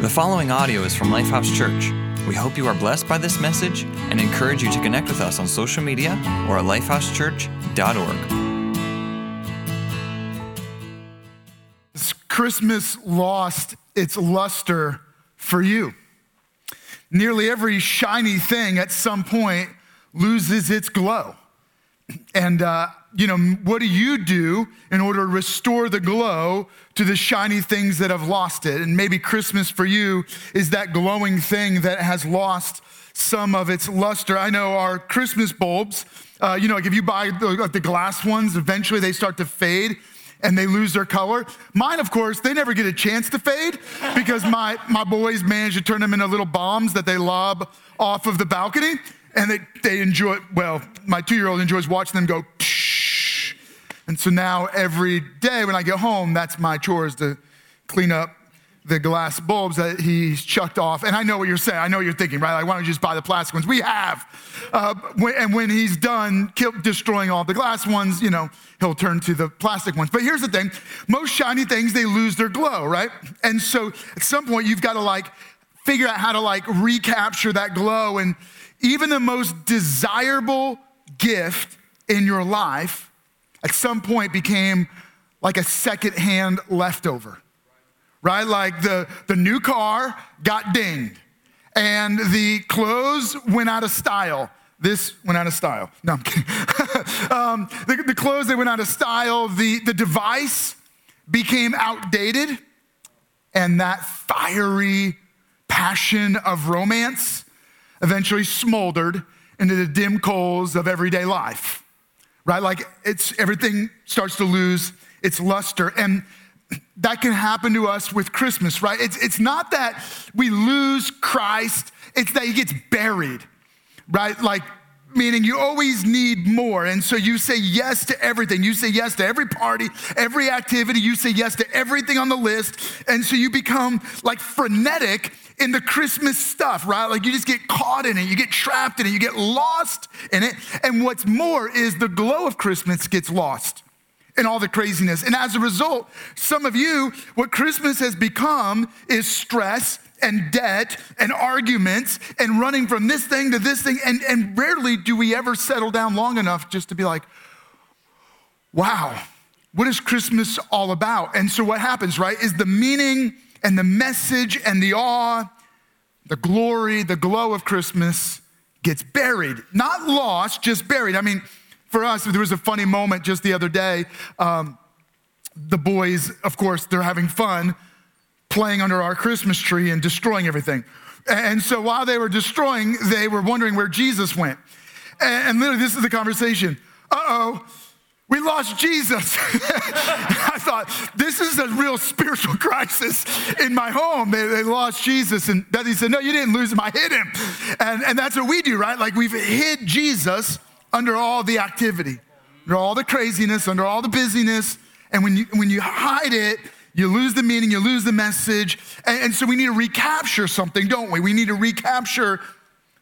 The following audio is from Lifehouse Church. We hope you are blessed by this message and encourage you to connect with us on social media or at lifehousechurch.org. Christmas lost its luster for you. Nearly every shiny thing at some point loses its glow. And, uh, you know, what do you do in order to restore the glow to the shiny things that have lost it? And maybe Christmas for you is that glowing thing that has lost some of its luster. I know our Christmas bulbs, uh, you know, like if you buy the, like the glass ones, eventually they start to fade and they lose their color. Mine, of course, they never get a chance to fade because my, my boys manage to turn them into little bombs that they lob off of the balcony and they, they enjoy, well, my two year old enjoys watching them go. And so now every day when I get home, that's my chore is to clean up the glass bulbs that he's chucked off. And I know what you're saying. I know what you're thinking, right? Like, why don't you just buy the plastic ones? We have. Uh, and when he's done destroying all the glass ones, you know, he'll turn to the plastic ones. But here's the thing most shiny things, they lose their glow, right? And so at some point, you've got to like figure out how to like recapture that glow. And even the most desirable gift in your life at some point became like a secondhand leftover, right? Like the, the new car got dinged and the clothes went out of style. This went out of style. No, I'm kidding. um, the, the clothes, they went out of style. The, the device became outdated. And that fiery passion of romance eventually smoldered into the dim coals of everyday life, right? Like it's everything starts to lose its luster. And that can happen to us with Christmas, right? It's, it's not that we lose Christ, it's that he gets buried, right? Like, meaning you always need more. And so you say yes to everything. You say yes to every party, every activity. You say yes to everything on the list. And so you become like frenetic in the Christmas stuff, right? Like you just get caught in it, you get trapped in it, you get lost in it. And what's more is the glow of Christmas gets lost in all the craziness. And as a result, some of you, what Christmas has become is stress and debt and arguments and running from this thing to this thing. And, and rarely do we ever settle down long enough just to be like, wow, what is Christmas all about? And so what happens, right, is the meaning and the message and the awe, the glory, the glow of Christmas gets buried. Not lost, just buried. I mean, for us, there was a funny moment just the other day. Um, the boys, of course, they're having fun playing under our Christmas tree and destroying everything. And so while they were destroying, they were wondering where Jesus went. And literally, this is the conversation. Uh oh, we lost Jesus. I thought, this is a real spiritual crisis in my home. They, they, lost Jesus. And Bethy said, No, you didn't lose him. I hid him. And, and that's what we do, right? Like we've hid Jesus under all the activity, under all the craziness, under all the busyness. And when you, when you hide it, you lose the meaning, you lose the message. And, and so we need to recapture something, don't we? We need to recapture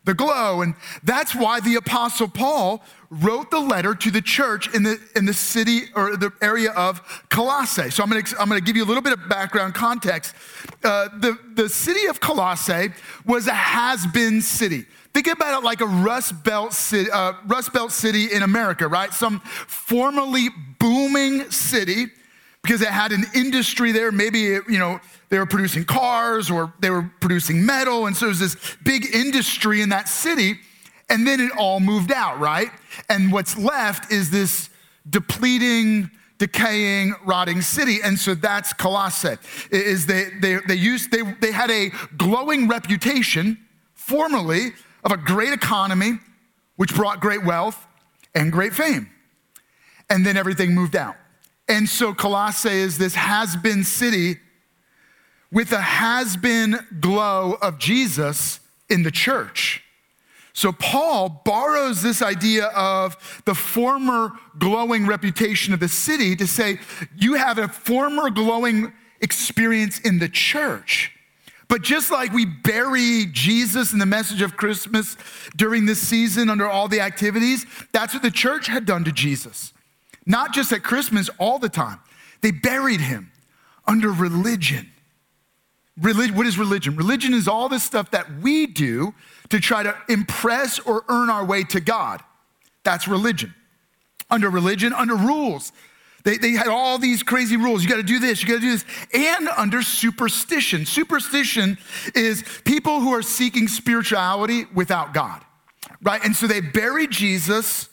the glow. And that's why the Apostle Paul wrote the letter to the church in the, in the city or the area of Colossae. So I'm gonna, I'm gonna give you a little bit of background context. Uh, the, the city of Colossae was a has been city. Think about it like a Rust Belt, city, uh, Rust Belt city in America, right? Some formerly booming city because it had an industry there. Maybe, you know, they were producing cars or they were producing metal. And so it was this big industry in that city. And then it all moved out, right? And what's left is this depleting, decaying, rotting city. And so that's Colossae. Is they, they, they, used, they, they had a glowing reputation formerly of a great economy, which brought great wealth and great fame. And then everything moved out. And so Colossae is this has been city with a has been glow of Jesus in the church. So Paul borrows this idea of the former glowing reputation of the city to say, you have a former glowing experience in the church. But just like we bury Jesus in the message of Christmas during this season under all the activities, that's what the church had done to Jesus. Not just at Christmas, all the time. They buried him under religion Relig- what is religion? Religion is all this stuff that we do to try to impress or earn our way to God. That's religion. Under religion, under rules. They, they had all these crazy rules. You got to do this, you got to do this. And under superstition. Superstition is people who are seeking spirituality without God, right? And so they buried Jesus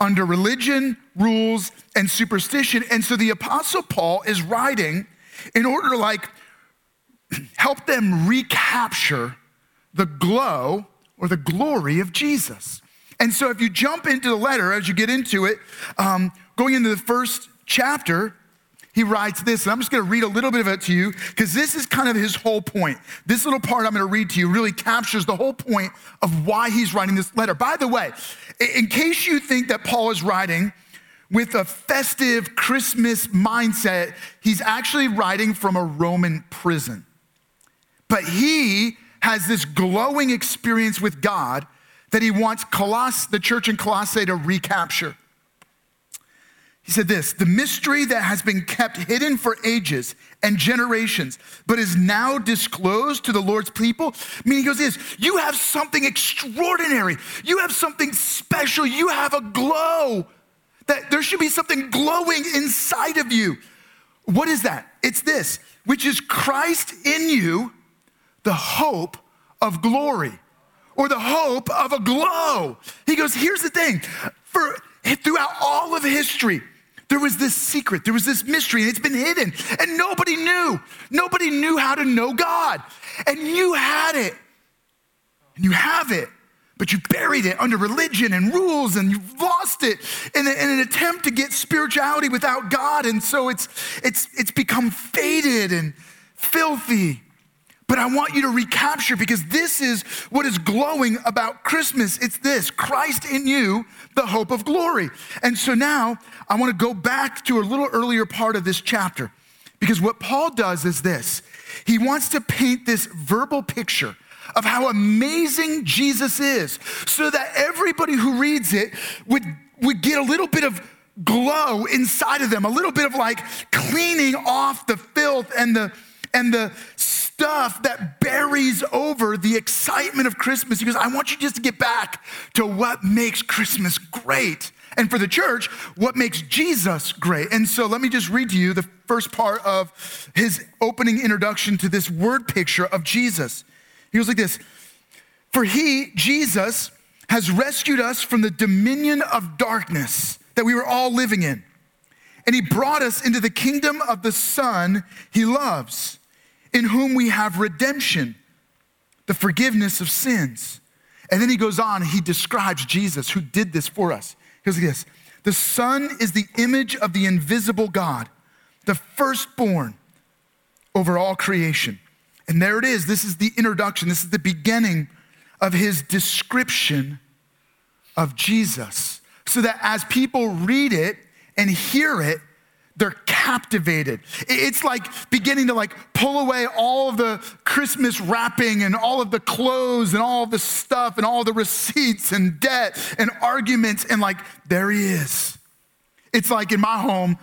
under religion, rules, and superstition. And so the Apostle Paul is writing in order to like help them recapture the glow or the glory of Jesus. And so if you jump into the letter as you get into it, um, going into the first chapter, he writes this, and I'm just gonna read a little bit of it to you because this is kind of his whole point. This little part I'm gonna read to you really captures the whole point of why he's writing this letter. By the way, in case you think that Paul is writing with a festive Christmas mindset, he's actually writing from a Roman prison. But he has this glowing experience with God that he wants Coloss, the church in Colossae to recapture. He said this the mystery that has been kept hidden for ages and generations, but is now disclosed to the Lord's people. I mean, he goes, This, you have something extraordinary. You have something special. You have a glow. That there should be something glowing inside of you. What is that? It's this, which is Christ in you, the hope of glory, or the hope of a glow. He goes, Here's the thing. For throughout all of history, there was this secret, there was this mystery, and it's been hidden, and nobody knew. Nobody knew how to know God. And you had it, and you have it, but you buried it under religion and rules, and you've lost it in, a, in an attempt to get spirituality without God. And so it's, it's, it's become faded and filthy. But I want you to recapture because this is what is glowing about Christmas. It's this Christ in you, the hope of glory. And so now I want to go back to a little earlier part of this chapter because what Paul does is this he wants to paint this verbal picture of how amazing Jesus is so that everybody who reads it would, would get a little bit of glow inside of them, a little bit of like cleaning off the filth and the and the stuff that buries over the excitement of Christmas. He goes, I want you just to get back to what makes Christmas great. And for the church, what makes Jesus great. And so let me just read to you the first part of his opening introduction to this word picture of Jesus. He goes like this For he, Jesus, has rescued us from the dominion of darkness that we were all living in. And he brought us into the kingdom of the Son he loves in whom we have redemption, the forgiveness of sins. And then he goes on, he describes Jesus who did this for us. He goes like this The Son is the image of the invisible God, the firstborn over all creation. And there it is. This is the introduction, this is the beginning of his description of Jesus. So that as people read it and hear it, they're captivated. It's like beginning to like pull away all of the Christmas wrapping and all of the clothes and all of the stuff and all the receipts and debt and arguments and like there he is. It's like in my home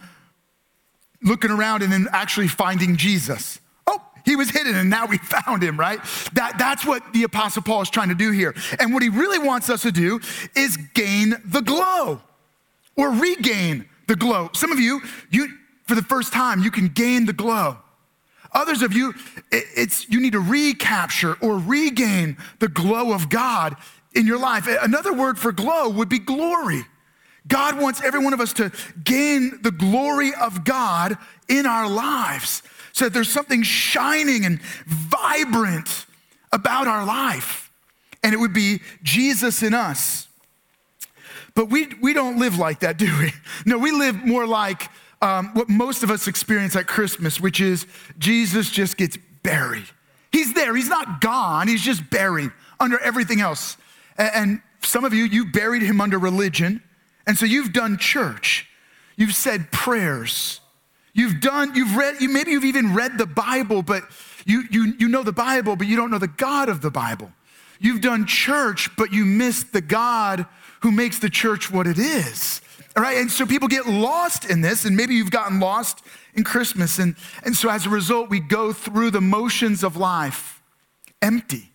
looking around and then actually finding Jesus. Oh, he was hidden and now we found him, right? That, that's what the Apostle Paul is trying to do here. And what he really wants us to do is gain the glow or regain the glow. Some of you, you for the first time, you can gain the glow. Others of you, it's you need to recapture or regain the glow of God in your life. Another word for glow would be glory. God wants every one of us to gain the glory of God in our lives so that there's something shining and vibrant about our life. And it would be Jesus in us. But we, we don't live like that, do we? No, we live more like um, what most of us experience at Christmas, which is Jesus just gets buried. He's there, he's not gone, he's just buried under everything else. And, and some of you, you buried him under religion. And so you've done church, you've said prayers. You've done, you've read, you, maybe you've even read the Bible, but you, you, you know the Bible, but you don't know the God of the Bible. You've done church, but you missed the God who makes the church what it is. All right, and so people get lost in this, and maybe you've gotten lost in Christmas. And, and so as a result, we go through the motions of life empty.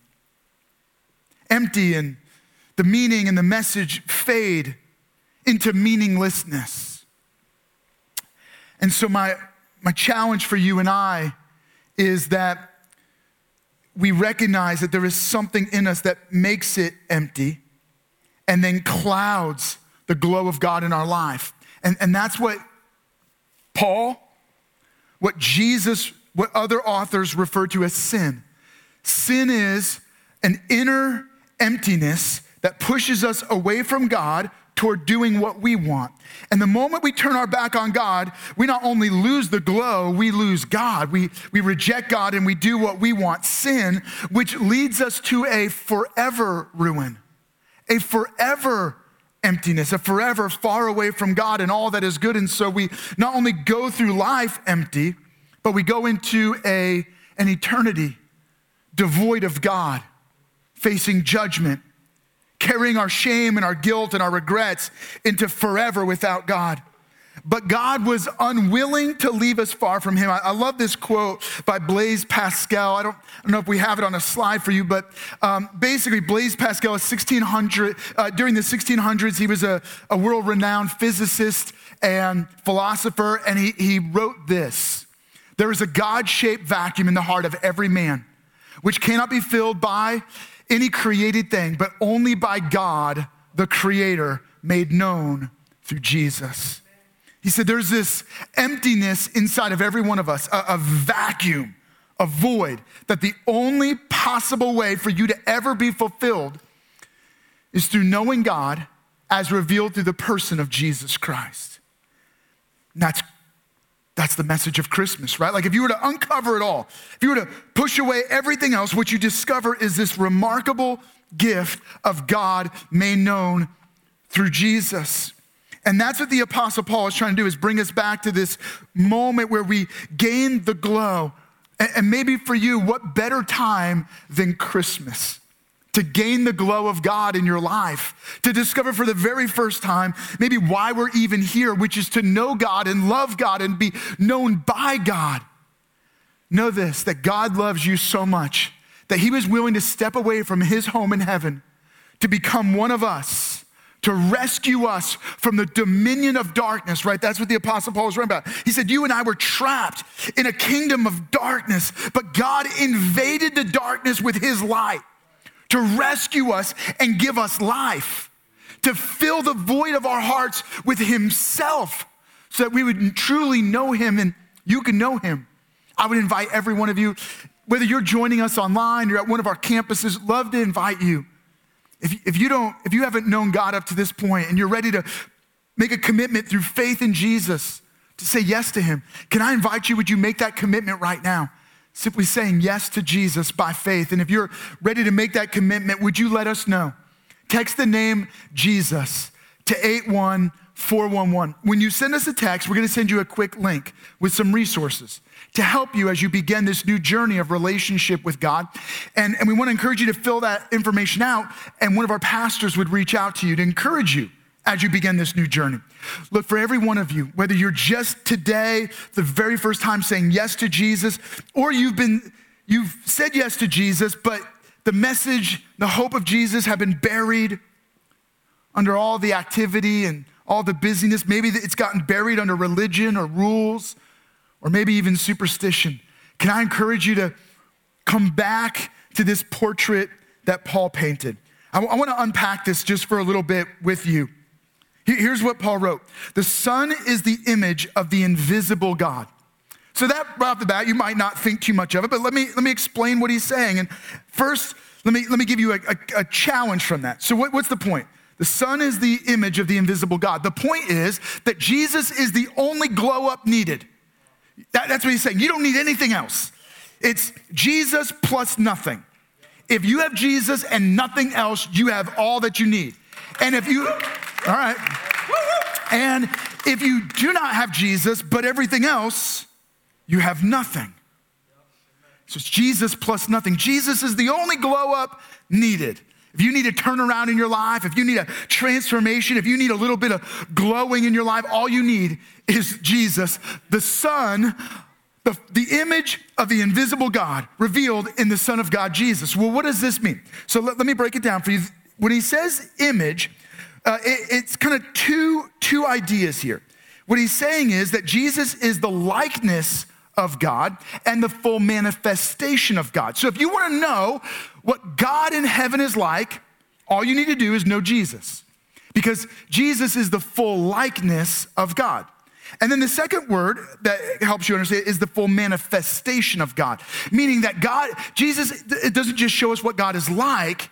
Empty, and the meaning and the message fade into meaninglessness. And so, my, my challenge for you and I is that we recognize that there is something in us that makes it empty and then clouds the glow of God in our life. And, and that's what Paul, what Jesus, what other authors refer to as sin. Sin is an inner emptiness that pushes us away from God toward doing what we want. And the moment we turn our back on God, we not only lose the glow, we lose God. We, we reject God and we do what we want sin, which leads us to a forever ruin, a forever emptiness, a forever far away from God and all that is good. And so we not only go through life empty, but we go into a, an eternity devoid of God, facing judgment carrying our shame and our guilt and our regrets into forever without God. But God was unwilling to leave us far from Him. I, I love this quote by Blaise Pascal. I don't, I don't, know if we have it on a slide for you, but um, basically, Blaise Pascal is 1600, uh, during the 1600s, he was a, a world renowned physicist and philosopher, and he, he wrote this There is a God shaped vacuum in the heart of every man, which cannot be filled by any created thing, but only by God, the Creator, made known through Jesus. He said, There's this emptiness inside of every one of us, a, a, vacuum, a void, that the only possible way for you to ever be fulfilled is through knowing God as revealed through the person of Jesus Christ. And that's that's the message of Christmas, right? Like if you were to uncover it all, if you were to push away everything else, what you discover is this remarkable gift of God made known through Jesus. And that's what the apostle Paul is trying to do is bring us back to this moment where we gain the glow. And maybe for you, what better time than Christmas? to gain the glow of God in your life, to discover for the very first time maybe why we're even here, which is to know God and love God and be known by God. Know this that God loves you so much that He was willing to step away from His home in heaven to become one of us to rescue us from the dominion of darkness, right? That's what the Apostle Paul was writing about. He said, You and I were trapped in a kingdom of darkness, but God invaded the darkness with his light to rescue us and give us life, to fill the void of our hearts with Himself so that we would truly know Him and you can know Him. I would invite every one of you, whether you're joining us online or at one of our campuses, love to invite you. If, if you don't, if you haven't known God up to this point and you're ready to make a commitment through faith in Jesus to say yes to Him, can I invite you? Would you make that commitment right now? simply saying yes to Jesus by faith. And if you're ready to make that commitment, would you let us know? Text the name Jesus to 81411. When you send us a text, we're going to send you a quick link with some resources to help you as you begin this new journey of relationship with God. And, and we want to encourage you to fill that information out, and one of our pastors would reach out to you to encourage you as you begin this new journey. Look, for every one of you, whether you're just today, the very first time saying yes to Jesus, or you've been, you've said yes to Jesus, but the message, the hope of Jesus have been buried under all the activity and all the busyness. Maybe it's gotten buried under religion or rules, or maybe even superstition. Can I encourage you to come back to this portrait that Paul painted? I, I want to unpack this just for a little bit with you. Here's what Paul wrote The Son is the image of the invisible God. So, that right off the bat, you might not think too much of it, but let me, let me explain what he's saying. And first, let me, let me give you a, a, a challenge from that. So, what, what's the point? The Son is the image of the invisible God. The point is that Jesus is the only glow up needed. That, that's what he's saying. You don't need anything else. It's Jesus plus nothing. If you have Jesus and nothing else, you have all that you need. And if you, all right. And if you do not have Jesus, but everything else, you have nothing. So it's Jesus plus nothing. Jesus is the only glow up needed. If you need a turnaround in your life, if you need a transformation, if you need a little bit of glowing in your life, all you need is Jesus, the Son, the, the image of the invisible God revealed in the Son of God, Jesus. Well, what does this mean? So let, let me break it down for you. When he says image, uh, it, it's kind of two, two ideas here. What he's saying is that Jesus is the likeness of God and the full manifestation of God. So if you want to know what God in heaven is like, all you need to do is know Jesus because Jesus is the full likeness of God. And then the second word that helps you understand is the full manifestation of God, meaning that God, Jesus, it doesn't just show us what God is like,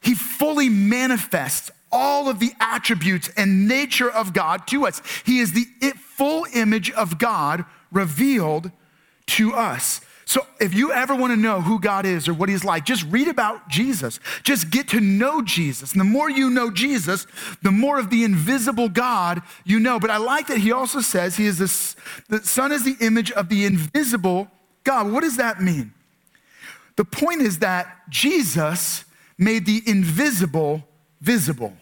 He fully manifests all of the attributes and nature of God to us. He is the full image of God revealed to us. So if you ever want to know who God is or what he's like, just read about Jesus. Just get to know Jesus. And the more you know Jesus, the more of the invisible God you know. But I like that he also says he is this, the son is the image of the invisible God. What does that mean? The point is that Jesus made the invisible visible.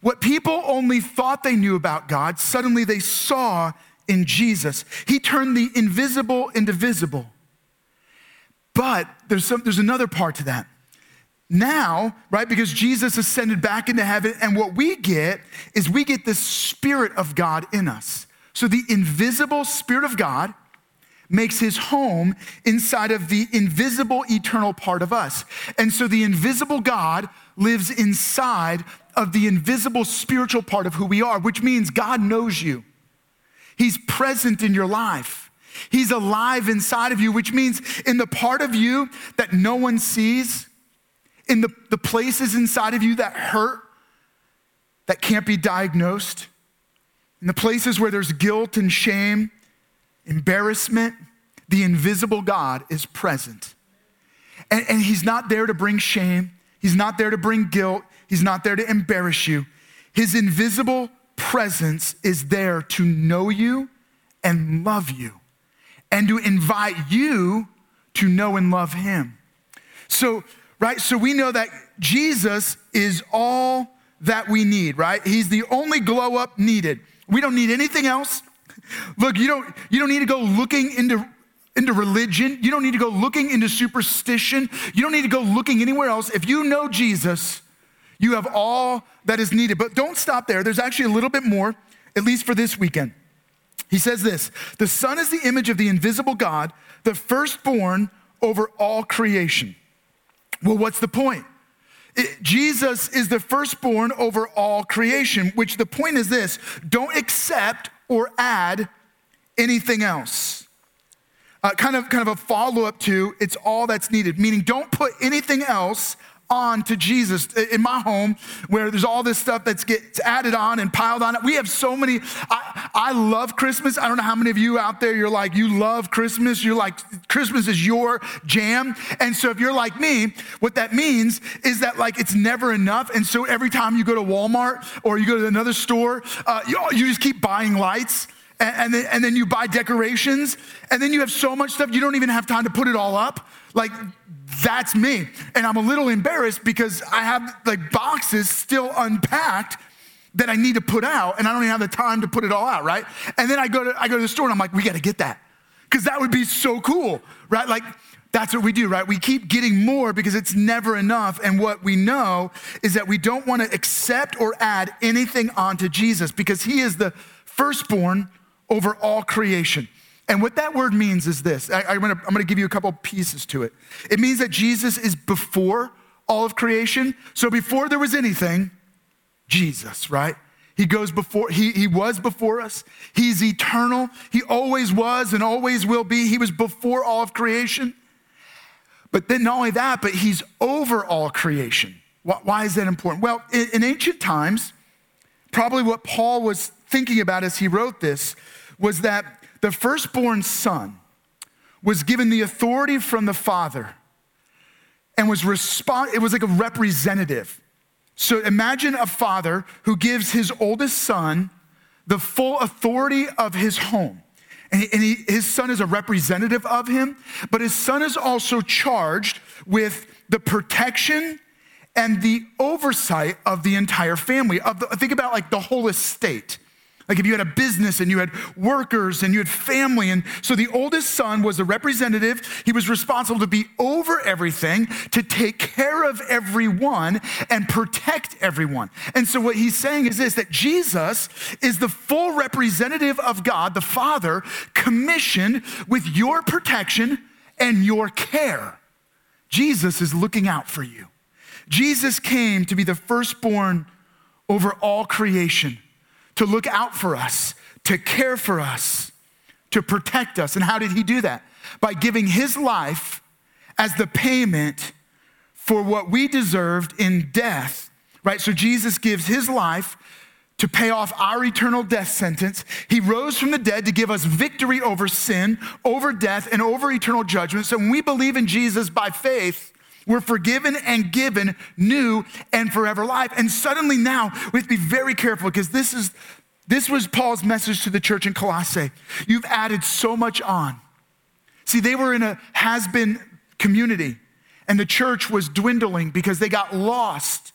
What people only thought they knew about God, suddenly they saw in Jesus. He turned the invisible into visible. But there's, some, there's another part to that. Now, right, because Jesus ascended back into heaven, and what we get is we get the Spirit of God in us. So the invisible Spirit of God makes his home inside of the invisible eternal part of us. And so the invisible God lives inside of the invisible spiritual part of who we are, which means God knows you. He's present in your life. He's alive inside of you, which means in the part of you that no one sees, in the, the places inside of you that hurt, that can't be diagnosed, in the places where there's guilt and shame, embarrassment, the invisible God is present. And, and He's not there to bring shame, He's not there to bring guilt, He's not there to embarrass you. His invisible presence is there to know you and love you and to invite you to know and love him. So, right, so we know that Jesus is all that we need, right? He's the only glow up needed. We don't need anything else. Look, you don't, you don't need to go looking into, into religion. You don't need to go looking into superstition. You don't need to go looking anywhere else. If you know Jesus, you have all that is needed. But don't stop there. There's actually a little bit more, at least for this weekend. He says this The Son is the image of the invisible God, the firstborn over all creation. Well, what's the point? It, Jesus is the firstborn over all creation, which the point is this don't accept or add anything else. Uh, kind, of, kind of a follow up to it's all that's needed, meaning don't put anything else on to Jesus. In my home, where there's all this stuff that gets added on and piled on, we have so many. I, I love Christmas. I don't know how many of you out there, you're like, you love Christmas. You're like, Christmas is your jam. And so if you're like me, what that means is that like it's never enough. And so every time you go to Walmart or you go to another store, uh, you, you just keep buying lights and, then, and then you buy decorations, and then you have so much stuff you don't even have time to put it all up. Like, that's me. And I'm a little embarrassed because I have like boxes still unpacked that I need to put out, and I don't even have the time to put it all out, right? And then I go to, I go to the store and I'm like, we gotta get that. Because that would be so cool, right? Like, that's what we do, right? We keep getting more because it's never enough. And what we know is that we don't want to accept or add anything onto Jesus because he is the firstborn over all creation. And what that word means is this I, am I'm gonna give you a couple pieces to it. It means that Jesus is before all of creation. So before there was anything, Jesus, right? He goes before, he, he was before us. He's eternal. He always was and always will be. He was before all of creation. But then not only that, but he's over all creation. Why, why is that important? Well, in, in ancient times, probably what Paul was thinking about as he wrote this was that the firstborn son was given the authority from the father and was respond it was like a representative so imagine a father who gives his oldest son the full authority of his home and, he, and he, his son is a representative of him but his son is also charged with the protection and the oversight of the entire family. Of the, think about like the whole estate. Like if you had a business and you had workers and you had family. And so the oldest son was a representative. He was responsible to be over everything, to take care of everyone and protect everyone. And so what he's saying is this that Jesus is the full representative of God, the Father, commissioned with your protection and your care. Jesus is looking out for you. Jesus came to be the firstborn over all creation to look out for us, to care for us, to protect us. And how did he do that? By giving his life as the payment for what we deserved in death, right? So Jesus gives his life to pay off our eternal death sentence. He rose from the dead to give us victory over sin, over death, and over eternal judgment. So when we believe in Jesus by faith, we're forgiven and given new and forever life. And suddenly now we have to be very careful because this is this was Paul's message to the church in Colossae. You've added so much on. See, they were in a has-been community, and the church was dwindling because they got lost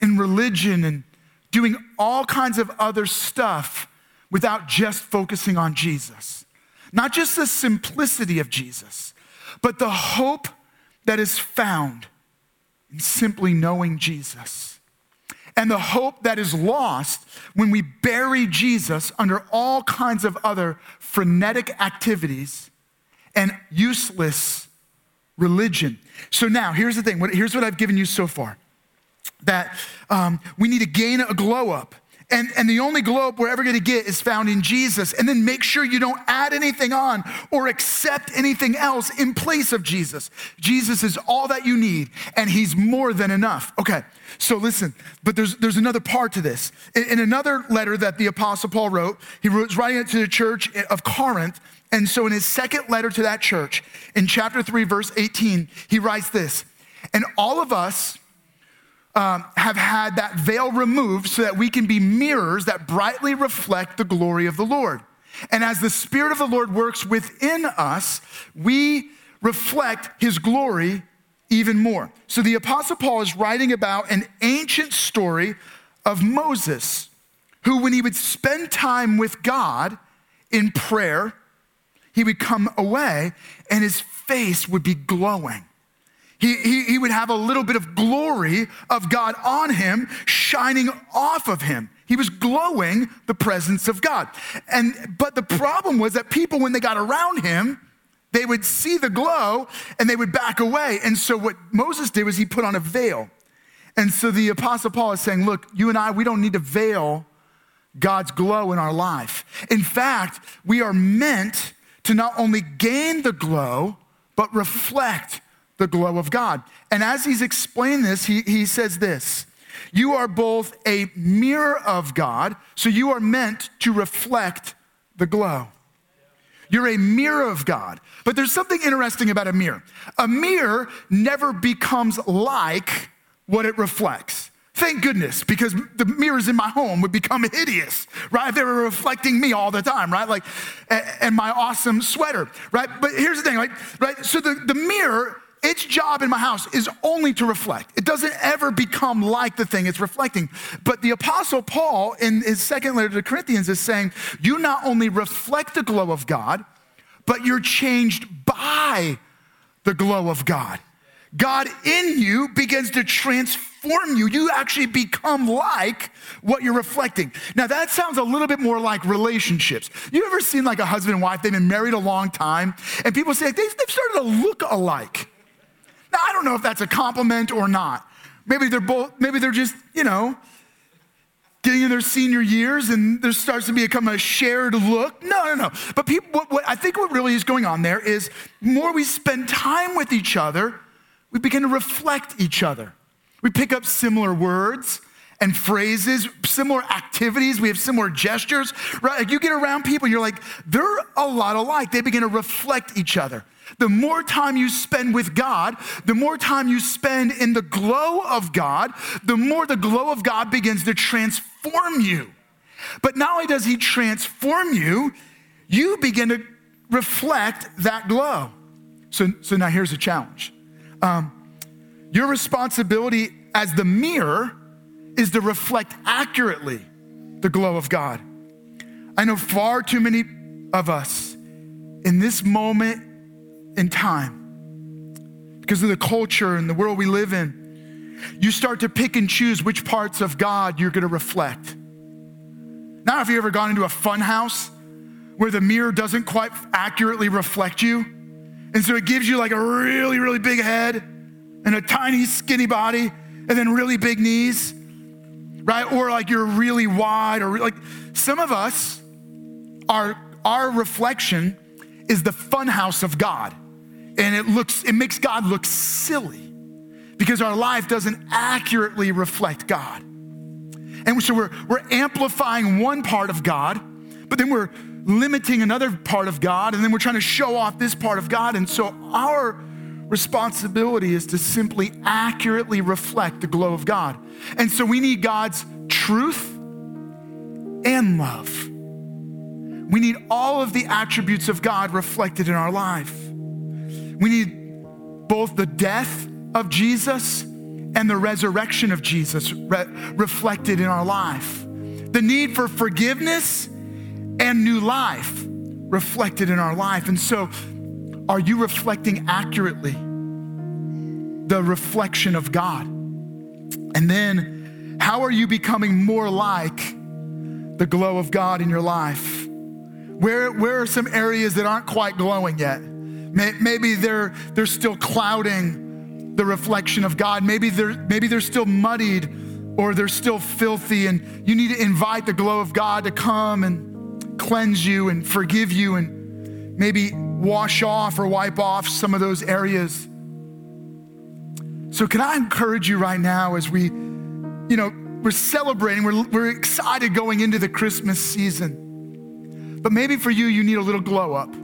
in religion and doing all kinds of other stuff without just focusing on Jesus. Not just the simplicity of Jesus, but the hope that is found in simply knowing Jesus. And the hope that is lost when we bury Jesus under all kinds of other frenetic activities and useless religion. So now, here's the thing. Here's what I've given you so far that um, we need to gain a glow up and, and the only globe we're ever going to get is found in Jesus. And then make sure you don't add anything on or accept anything else in place of Jesus. Jesus is all that you need, and He's more than enough. Okay, so listen, but there's, there's another part to this. In, in another letter that the Apostle Paul wrote, he was writing it to the church of Corinth. And so in his second letter to that church, in chapter 3, verse 18, he writes this And all of us, um, have had that veil removed so that we can be mirrors that brightly reflect the glory of the Lord. And as the Spirit of the Lord works within us, we reflect his glory even more. So the Apostle Paul is writing about an ancient story of Moses, who, when he would spend time with God in prayer, he would come away and his face would be glowing. He, he, he would have a little bit of glory of God on him, shining off of him. He was glowing the presence of God. And but the problem was that people, when they got around him, they would see the glow and they would back away. And so what Moses did was he put on a veil. And so the apostle Paul is saying, look, you and I, we don't need to veil God's glow in our life. In fact, we are meant to not only gain the glow, but reflect the glow of God. And as he's explained this, he, he says this You are both a mirror of God, so you are meant to reflect the glow. You're a mirror of God. But there's something interesting about a mirror. A mirror never becomes like what it reflects. Thank goodness, because the mirrors in my home would become hideous, right? If they were reflecting me all the time, right? Like, and my awesome sweater, right? But here's the thing, like, right? So the, the mirror its job in my house is only to reflect. It doesn't ever become like the thing it's reflecting. But the Apostle Paul, in his second letter to the Corinthians, is saying, You not only reflect the glow of God, but you're changed by the glow of God. God in you begins to transform you. You actually become like what you're reflecting. Now, that sounds a little bit more like relationships. You ever seen like a husband and wife, they've been married a long time, and people say they've started to look alike. Now, I don't know if that's a compliment or not. Maybe they're both, maybe they're just, you know, getting in their senior years and there starts to become a kind of shared look. No, no, no. But people, what, what I think what really is going on there is more we spend time with each other, we begin to reflect each other. We pick up similar words and phrases, similar activities. We have similar gestures, right? Like you get around people, you're like, they're a lot alike. They begin to reflect each other. The more time you spend with God, the more time you spend in the glow of God, the more the glow of God begins to transform you. But not only does He transform you, you begin to reflect that glow. So, so now here's a challenge. Um, your responsibility as the mirror is to reflect accurately the glow of God. I know far too many of us in this moment in time, because of the culture and the world we live in, you start to pick and choose which parts of God you're gonna reflect. Now, have you ever gone into a fun house where the mirror doesn't quite accurately reflect you? And so it gives you like a really, really big head and a tiny, skinny body, and then really big knees, right? Or like you're really wide, or like some of us, our, our reflection is the fun house of God. And it looks, it makes God look silly because our life doesn't accurately reflect God. And so we're, we're amplifying one part of God, but then we're limiting another part of God, and then we're trying to show off this part of God. And so our responsibility is to simply accurately reflect the glow of God. And so we need God's truth and love. We need all of the attributes of God reflected in our life. We need both the death of Jesus and the resurrection of Jesus re- reflected in our life. The need for forgiveness and new life reflected in our life. And so, are you reflecting accurately the reflection of God? And then, how are you becoming more like the glow of God in your life? Where, where are some areas that aren't quite glowing yet? Maybe they're, they're still clouding the reflection of God. Maybe they're, maybe they're still muddied or they're still filthy, and you need to invite the glow of God to come and cleanse you and forgive you and maybe wash off or wipe off some of those areas. So, can I encourage you right now as we, you know, we're celebrating, we're, we're excited going into the Christmas season. But maybe for you, you need a little glow up.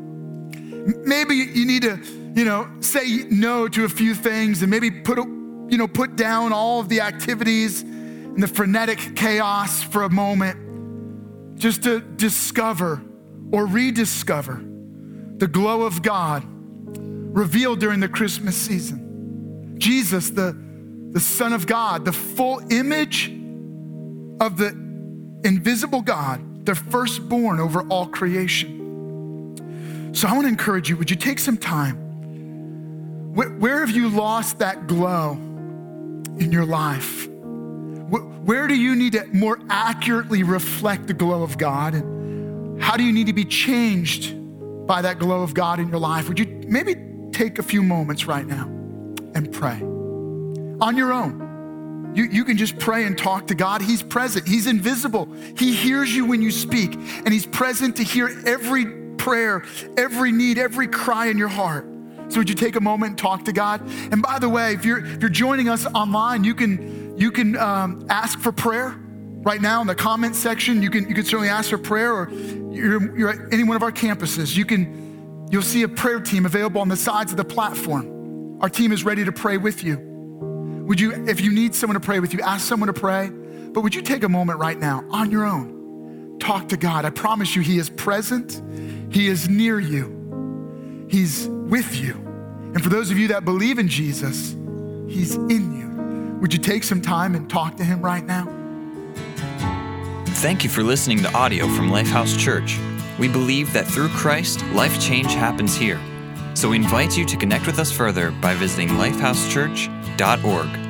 Maybe you need to, you know, say no to a few things and maybe put, you know, put down all of the activities and the frenetic chaos for a moment just to discover or rediscover the glow of God revealed during the Christmas season. Jesus, the, the Son of God, the full image of the invisible God, the firstborn over all creation. So I want to encourage you would you take some time? Where, where have you lost that glow in your life? Where, where do you need to more accurately reflect the glow of God? And how do you need to be changed by that glow of God in your life? Would you maybe take a few moments right now and pray on your own? You, you can just pray and talk to God. He's present, He's invisible. He hears you when you speak, and He's present to hear every prayer, every need, every cry in your heart. So would you take a moment and talk to God? And by the way, if you're if you're joining us online, you can you can um, ask for prayer right now in the comment section. You can you can certainly ask for prayer, or you're, you're at any one of our campuses. You can you'll see a prayer team available on the sides of the platform. Our team is ready to pray with you. Would you, if you need someone to pray with you, ask someone to pray. But would you take a moment right now on your own? Talk to God. I promise you, He is present. He is near you, He's with you. And for those of you that believe in Jesus, He's in you. Would you take some time and talk to Him right now? Thank you for listening to audio from Lifehouse Church. We believe that through Christ, life change happens here. So we invite you to connect with us further by visiting lifehousechurch.org.